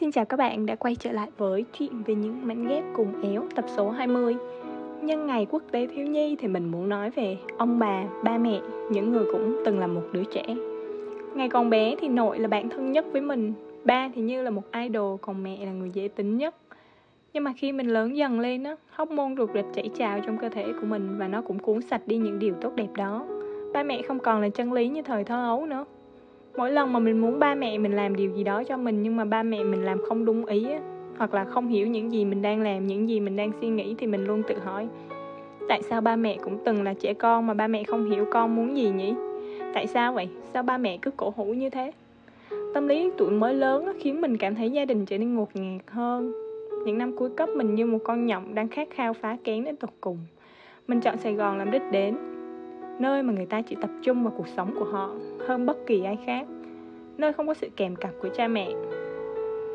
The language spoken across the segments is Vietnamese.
Xin chào các bạn đã quay trở lại với chuyện về những mảnh ghép cùng éo tập số 20 Nhân ngày quốc tế thiếu nhi thì mình muốn nói về ông bà, ba mẹ, những người cũng từng là một đứa trẻ. Ngày còn bé thì nội là bạn thân nhất với mình Ba thì như là một idol, còn mẹ là người dễ tính nhất. Nhưng mà khi mình lớn dần lên á, hóc môn ruột rịch chảy trào trong cơ thể của mình Và nó cũng cuốn sạch đi những điều tốt đẹp đó. Ba mẹ không còn là chân lý như thời thơ ấu nữa mỗi lần mà mình muốn ba mẹ mình làm điều gì đó cho mình nhưng mà ba mẹ mình làm không đúng ý á, hoặc là không hiểu những gì mình đang làm những gì mình đang suy nghĩ thì mình luôn tự hỏi tại sao ba mẹ cũng từng là trẻ con mà ba mẹ không hiểu con muốn gì nhỉ? Tại sao vậy? Sao ba mẹ cứ cổ hủ như thế? Tâm lý tuổi mới lớn khiến mình cảm thấy gia đình trở nên ngột ngạt hơn. Những năm cuối cấp mình như một con nhộng đang khát khao phá kén đến tột cùng. Mình chọn sài gòn làm đích đến nơi mà người ta chỉ tập trung vào cuộc sống của họ hơn bất kỳ ai khác, nơi không có sự kèm cặp của cha mẹ.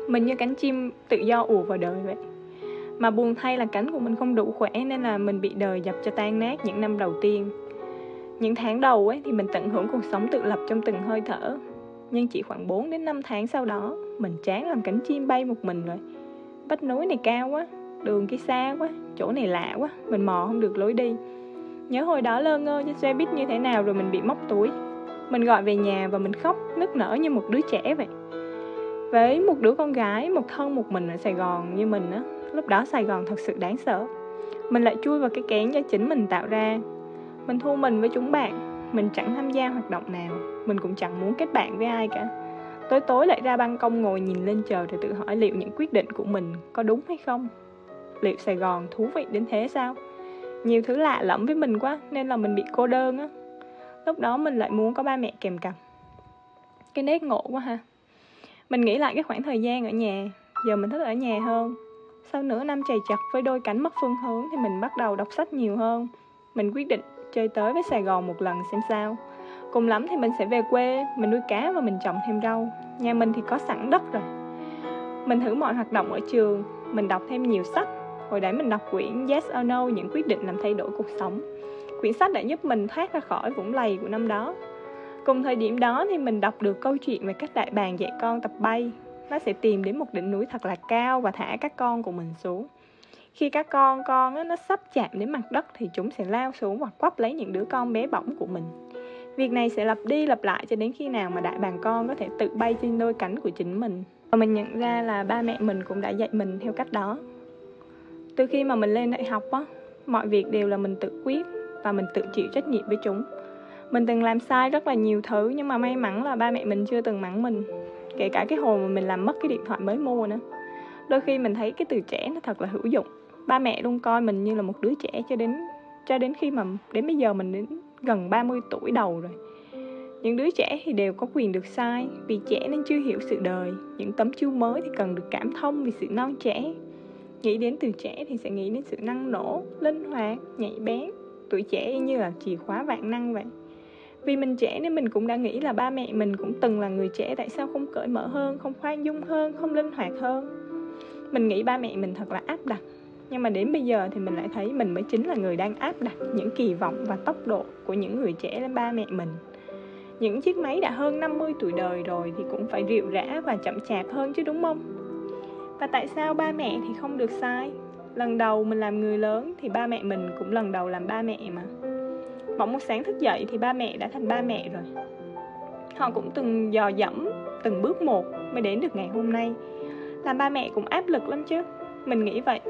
Mình như cánh chim tự do ùa vào đời vậy. Mà buồn thay là cánh của mình không đủ khỏe nên là mình bị đời dập cho tan nát những năm đầu tiên. Những tháng đầu ấy thì mình tận hưởng cuộc sống tự lập trong từng hơi thở. Nhưng chỉ khoảng 4 đến 5 tháng sau đó, mình chán làm cánh chim bay một mình rồi. Vách núi này cao quá, đường kia xa quá, chỗ này lạ quá, mình mò không được lối đi. Nhớ hồi đó lơ ngơ cho xe buýt như thế nào rồi mình bị móc túi. Mình gọi về nhà và mình khóc nức nở như một đứa trẻ vậy. Với một đứa con gái, một thân một mình ở Sài Gòn như mình á Lúc đó Sài Gòn thật sự đáng sợ. Mình lại chui vào cái kén do chính mình tạo ra. Mình thu mình với chúng bạn Mình chẳng tham gia hoạt động nào Mình cũng chẳng muốn kết bạn với ai cả. Tối tối lại ra ban công ngồi nhìn lên trời Rồi tự hỏi liệu những quyết định của mình có đúng hay không? Liệu Sài Gòn thú vị đến thế sao? Nhiều thứ lạ lẫm với mình quá, nên là mình bị cô đơn á. Lúc đó mình lại muốn có ba mẹ kèm cặp. Cái nét ngộ quá ha. Mình nghĩ lại cái khoảng thời gian ở nhà, giờ mình thích ở nhà hơn. Sau nửa năm chày chật với đôi cánh mất phương hướng thì mình bắt đầu đọc sách nhiều hơn. Mình quyết định chơi tới với sài gòn một lần xem sao. Cùng lắm thì mình sẽ về quê, mình nuôi cá và mình trồng thêm rau. Nhà mình thì có sẵn đất rồi. Mình thử mọi hoạt động ở trường, mình đọc thêm nhiều sách. Hồi đấy mình đọc quyển Yes or No, những quyết định làm thay đổi cuộc sống. Quyển sách đã giúp mình thoát ra khỏi vũng lầy của năm đó. Cùng thời điểm đó thì mình đọc được câu chuyện về cách đại bàng dạy con tập bay. Nó sẽ tìm đến một đỉnh núi thật là cao và thả các con của mình xuống. Khi các con con nó sắp chạm đến mặt đất thì chúng sẽ lao xuống và quắp lấy những đứa con bé bỏng của mình. Việc này sẽ lặp đi lặp lại cho đến khi nào mà đại bàng con có thể tự bay trên đôi cánh của chính mình. Và mình nhận ra là ba mẹ mình cũng đã dạy mình theo cách đó từ khi mà mình lên đại học á, mọi việc đều là mình tự quyết và mình tự chịu trách nhiệm với chúng. Mình từng làm sai rất là nhiều thứ nhưng mà may mắn là ba mẹ mình chưa từng mắng mình, kể cả cái hồi mà mình làm mất cái điện thoại mới mua nữa. Đôi khi mình thấy cái từ trẻ nó thật là hữu dụng. Ba mẹ luôn coi mình như là một đứa trẻ cho đến cho đến khi mà, đến bây giờ mình đến gần 30 tuổi đầu rồi. Những đứa trẻ thì đều có quyền được sai, vì trẻ nên chưa hiểu sự đời. Những tấm chiêu mới thì cần được cảm thông vì sự non trẻ nghĩ đến từ trẻ thì sẽ nghĩ đến sự năng nổ, linh hoạt, nhạy bén. Tuổi trẻ như là chìa khóa vạn năng vậy. Vì mình trẻ nên mình cũng đã nghĩ là ba mẹ mình cũng từng là người trẻ, tại sao không cởi mở hơn, không khoan dung hơn, không linh hoạt hơn? Mình nghĩ ba mẹ mình thật là áp đặt. Nhưng mà đến bây giờ thì mình lại thấy mình mới chính là người đang áp đặt những kỳ vọng và tốc độ của những người trẻ lên ba mẹ mình. Những chiếc máy đã hơn 50 tuổi đời rồi thì cũng phải rượu rã và chậm chạp hơn chứ, đúng không? Và tại sao ba mẹ thì không được sai? Lần đầu mình làm người lớn thì ba mẹ mình cũng lần đầu làm ba mẹ mà. Bỗng một sáng thức dậy thì ba mẹ đã thành ba mẹ rồi. Họ cũng từng dò dẫm từng bước một mới đến được ngày hôm nay. Làm ba mẹ cũng áp lực lắm chứ. Mình nghĩ vậy.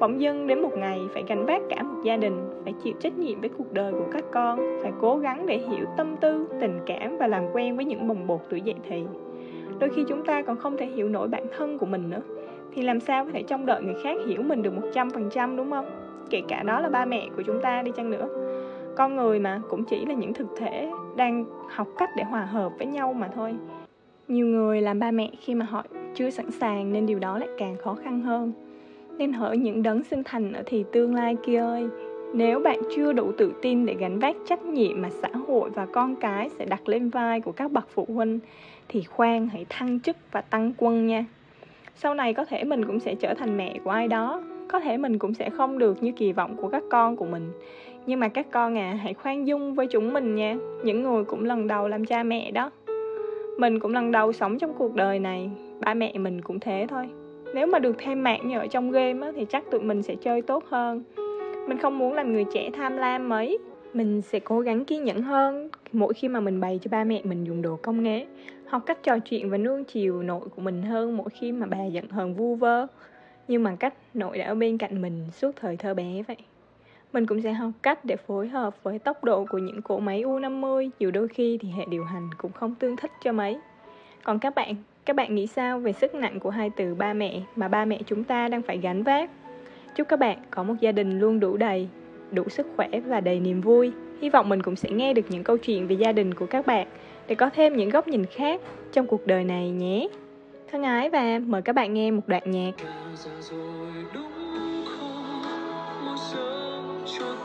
Bỗng dưng đến một ngày phải gánh vác cả một gia đình, phải chịu trách nhiệm với cuộc đời của các con, phải cố gắng để hiểu tâm tư, tình cảm và làm quen với những bồng bột tuổi dậy thì. Đôi khi chúng ta còn không thể hiểu nổi bản thân của mình nữa thì làm sao có thể trông đợi người khác hiểu mình được một trăm phần trăm, đúng không? Kể cả đó là ba mẹ của chúng ta đi chăng nữa. Con người mà, cũng chỉ là những thực thể đang học cách để hòa hợp với nhau mà thôi. Nhiều người làm ba mẹ khi mà họ chưa sẵn sàng nên điều đó lại càng khó khăn hơn. Nên hỡi những đấng sinh thành ở thì tương lai kia ơi, nếu bạn chưa đủ tự tin để gánh vác trách nhiệm mà xã hội và con cái sẽ đặt lên vai của các bậc phụ huynh, thì khoan hãy thăng chức và tăng quân nha sau này có thể mình cũng sẽ trở thành mẹ của ai đó. Có thể mình cũng sẽ không được như kỳ vọng của các con của mình. Nhưng mà các con à hãy khoan dung với chúng mình nha. Những người cũng lần đầu làm cha mẹ đó. Mình cũng lần đầu sống trong cuộc đời này. Ba mẹ mình cũng thế thôi. Nếu mà được thêm mạng như ở trong game á, thì chắc tụi mình sẽ chơi tốt hơn. Mình không muốn làm người trẻ tham lam mấy mình sẽ cố gắng kiên nhẫn hơn mỗi khi mà mình bày cho ba mẹ mình dùng đồ công nghệ học cách trò chuyện và nuông chiều nội của mình hơn mỗi khi mà bà giận hờn vu vơ nhưng mà cách nội đã ở bên cạnh mình suốt thời thơ bé vậy mình cũng sẽ học cách để phối hợp với tốc độ của những cỗ máy U50 dù đôi khi thì hệ điều hành cũng không tương thích cho mấy. Còn các bạn, các bạn nghĩ sao về sức nặng của hai từ ba mẹ mà ba mẹ chúng ta đang phải gánh vác? Chúc các bạn có một gia đình luôn đủ đầy, đủ sức khỏe và đầy niềm vui. Hy vọng mình cũng sẽ nghe được những câu chuyện về gia đình của các bạn để có thêm những góc nhìn khác trong cuộc đời này nhé. Thân ái và mời các bạn nghe một đoạn nhạc. chưa